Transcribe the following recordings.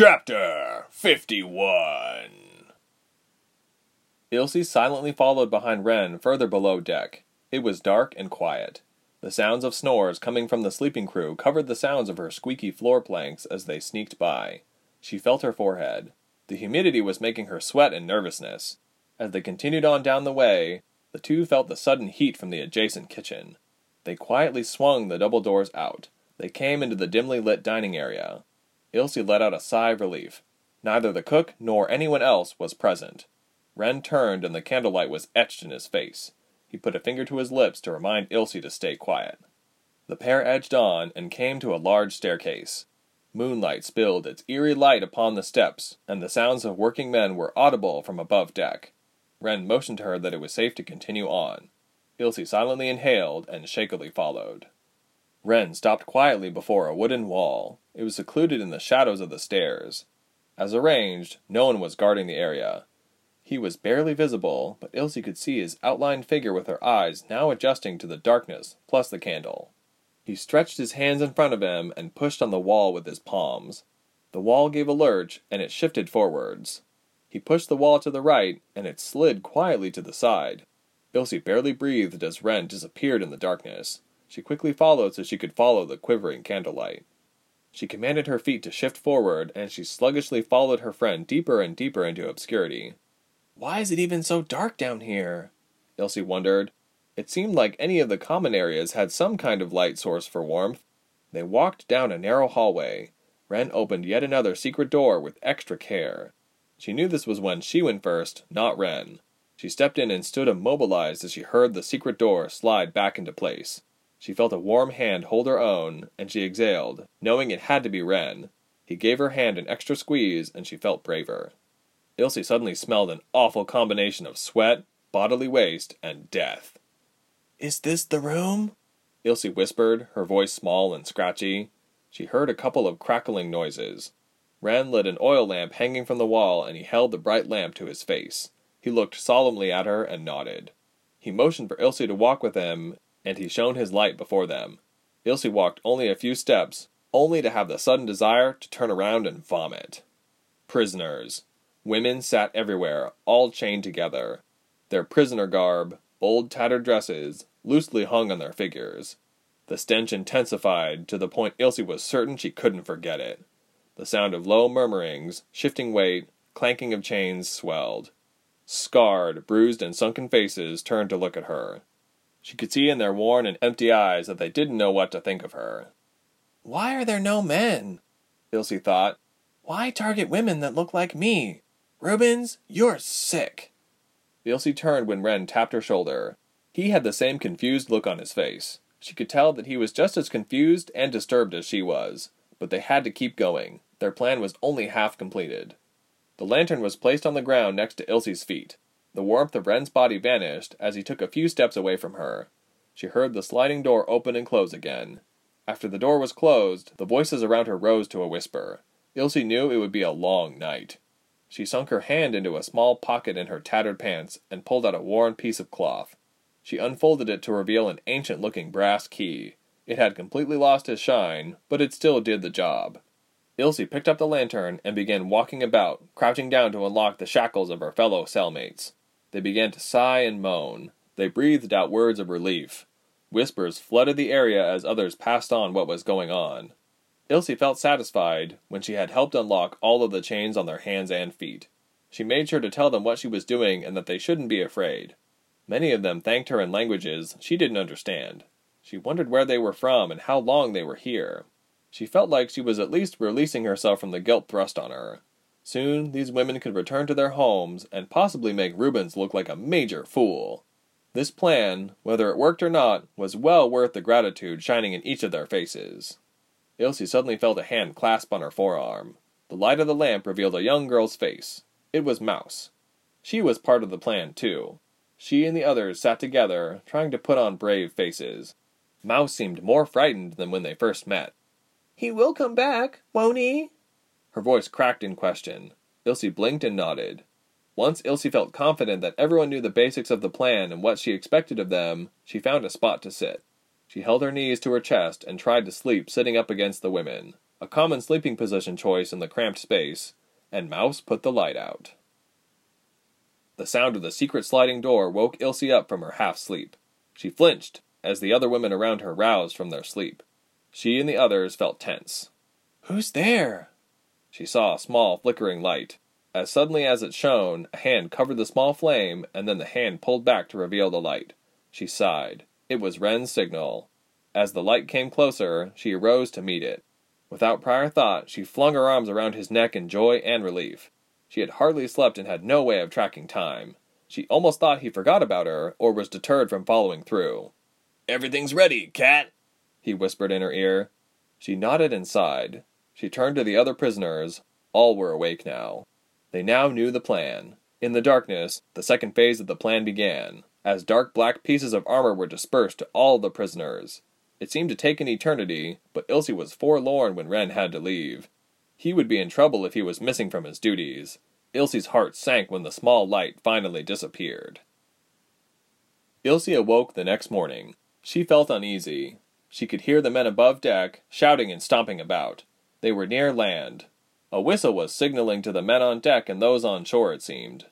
Chapter 51 Ilse silently followed behind Wren further below deck. It was dark and quiet. The sounds of snores coming from the sleeping crew covered the sounds of her squeaky floor planks as they sneaked by. She felt her forehead. The humidity was making her sweat in nervousness. As they continued on down the way, the two felt the sudden heat from the adjacent kitchen. They quietly swung the double doors out. They came into the dimly lit dining area. Ilse let out a sigh of relief. Neither the cook nor anyone else was present. Wren turned and the candlelight was etched in his face. He put a finger to his lips to remind Ilse to stay quiet. The pair edged on and came to a large staircase. Moonlight spilled its eerie light upon the steps, and the sounds of working men were audible from above deck. Wren motioned to her that it was safe to continue on. Ilse silently inhaled and shakily followed. Wren stopped quietly before a wooden wall. It was secluded in the shadows of the stairs. As arranged, no one was guarding the area. He was barely visible, but Ilse could see his outlined figure with her eyes now adjusting to the darkness, plus the candle. He stretched his hands in front of him and pushed on the wall with his palms. The wall gave a lurch, and it shifted forwards. He pushed the wall to the right, and it slid quietly to the side. Ilse barely breathed as Wren disappeared in the darkness. She quickly followed so she could follow the quivering candlelight. She commanded her feet to shift forward, and she sluggishly followed her friend deeper and deeper into obscurity. Why is it even so dark down here? Ilse wondered. It seemed like any of the common areas had some kind of light source for warmth. They walked down a narrow hallway. Wren opened yet another secret door with extra care. She knew this was when she went first, not Wren. She stepped in and stood immobilized as she heard the secret door slide back into place. She felt a warm hand hold her own, and she exhaled, knowing it had to be Wren. He gave her hand an extra squeeze, and she felt braver. Ilse suddenly smelled an awful combination of sweat, bodily waste, and death. Is this the room? Ilse whispered, her voice small and scratchy. She heard a couple of crackling noises. Wren lit an oil lamp hanging from the wall, and he held the bright lamp to his face. He looked solemnly at her and nodded. He motioned for Ilse to walk with him, and he shone his light before them. Ilse walked only a few steps, only to have the sudden desire to turn around and vomit. Prisoners. Women sat everywhere, all chained together. Their prisoner garb, old tattered dresses, loosely hung on their figures. The stench intensified to the point Ilse was certain she couldn't forget it. The sound of low murmurings, shifting weight, clanking of chains swelled. Scarred, bruised, and sunken faces turned to look at her. She could see in their worn and empty eyes that they didn't know what to think of her. Why are there no men? Ilse thought. Why target women that look like me? Rubens, you're sick. Ilse turned when Wren tapped her shoulder. He had the same confused look on his face. She could tell that he was just as confused and disturbed as she was, but they had to keep going. Their plan was only half completed. The lantern was placed on the ground next to Ilse's feet. The warmth of Wren's body vanished as he took a few steps away from her. She heard the sliding door open and close again. After the door was closed, the voices around her rose to a whisper. Ilse knew it would be a long night. She sunk her hand into a small pocket in her tattered pants and pulled out a worn piece of cloth. She unfolded it to reveal an ancient looking brass key. It had completely lost its shine, but it still did the job. Ilse picked up the lantern and began walking about, crouching down to unlock the shackles of her fellow cellmates. They began to sigh and moan. They breathed out words of relief. Whispers flooded the area as others passed on what was going on. Ilse felt satisfied when she had helped unlock all of the chains on their hands and feet. She made sure to tell them what she was doing and that they shouldn't be afraid. Many of them thanked her in languages she didn't understand. She wondered where they were from and how long they were here. She felt like she was at least releasing herself from the guilt thrust on her. Soon these women could return to their homes and possibly make Rubens look like a major fool. This plan, whether it worked or not, was well worth the gratitude shining in each of their faces. Ilse suddenly felt a hand clasp on her forearm. The light of the lamp revealed a young girl's face. It was Mouse. She was part of the plan, too. She and the others sat together, trying to put on brave faces. Mouse seemed more frightened than when they first met. He will come back, won't he? Her voice cracked in question. Ilse blinked and nodded. Once Ilse felt confident that everyone knew the basics of the plan and what she expected of them, she found a spot to sit. She held her knees to her chest and tried to sleep sitting up against the women. a common sleeping position choice in the cramped space, and Mouse put the light out. The sound of the secret sliding door woke Ilse up from her half sleep. She flinched as the other women around her roused from their sleep. She and the others felt tense. Who's there? She saw a small flickering light. As suddenly as it shone, a hand covered the small flame, and then the hand pulled back to reveal the light. She sighed. It was Wren's signal. As the light came closer, she arose to meet it. Without prior thought, she flung her arms around his neck in joy and relief. She had hardly slept and had no way of tracking time. She almost thought he forgot about her or was deterred from following through. Everything's ready, cat, he whispered in her ear. She nodded and sighed. She turned to the other prisoners. All were awake now. They now knew the plan. In the darkness, the second phase of the plan began, as dark black pieces of armor were dispersed to all the prisoners. It seemed to take an eternity, but Ilse was forlorn when Wren had to leave. He would be in trouble if he was missing from his duties. Ilse's heart sank when the small light finally disappeared. Ilse awoke the next morning. She felt uneasy. She could hear the men above deck, shouting and stomping about. They were near land. A whistle was signaling to the men on deck and those on shore, it seemed.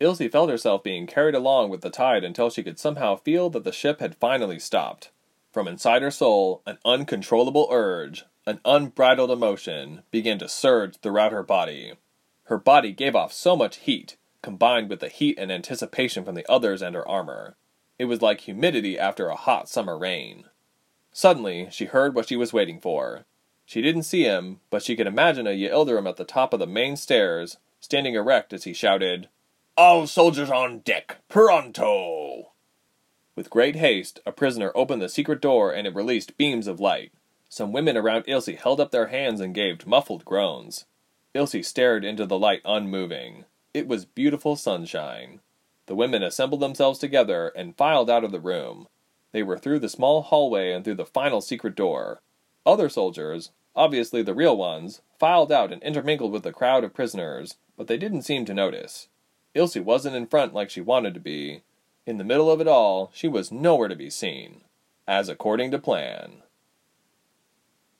Ilse felt herself being carried along with the tide until she could somehow feel that the ship had finally stopped. From inside her soul, an uncontrollable urge, an unbridled emotion, began to surge throughout her body. Her body gave off so much heat, combined with the heat and anticipation from the others and her armor. It was like humidity after a hot summer rain. Suddenly, she heard what she was waiting for. She didn't see him, but she could imagine a Yildirim at the top of the main stairs, standing erect as he shouted, All soldiers on deck, pronto! With great haste, a prisoner opened the secret door and it released beams of light. Some women around Ilse held up their hands and gave muffled groans. Ilse stared into the light unmoving. It was beautiful sunshine. The women assembled themselves together and filed out of the room. They were through the small hallway and through the final secret door. Other soldiers, obviously the real ones, filed out and intermingled with the crowd of prisoners, but they didn't seem to notice. Ilse wasn't in front like she wanted to be. In the middle of it all, she was nowhere to be seen. As according to plan.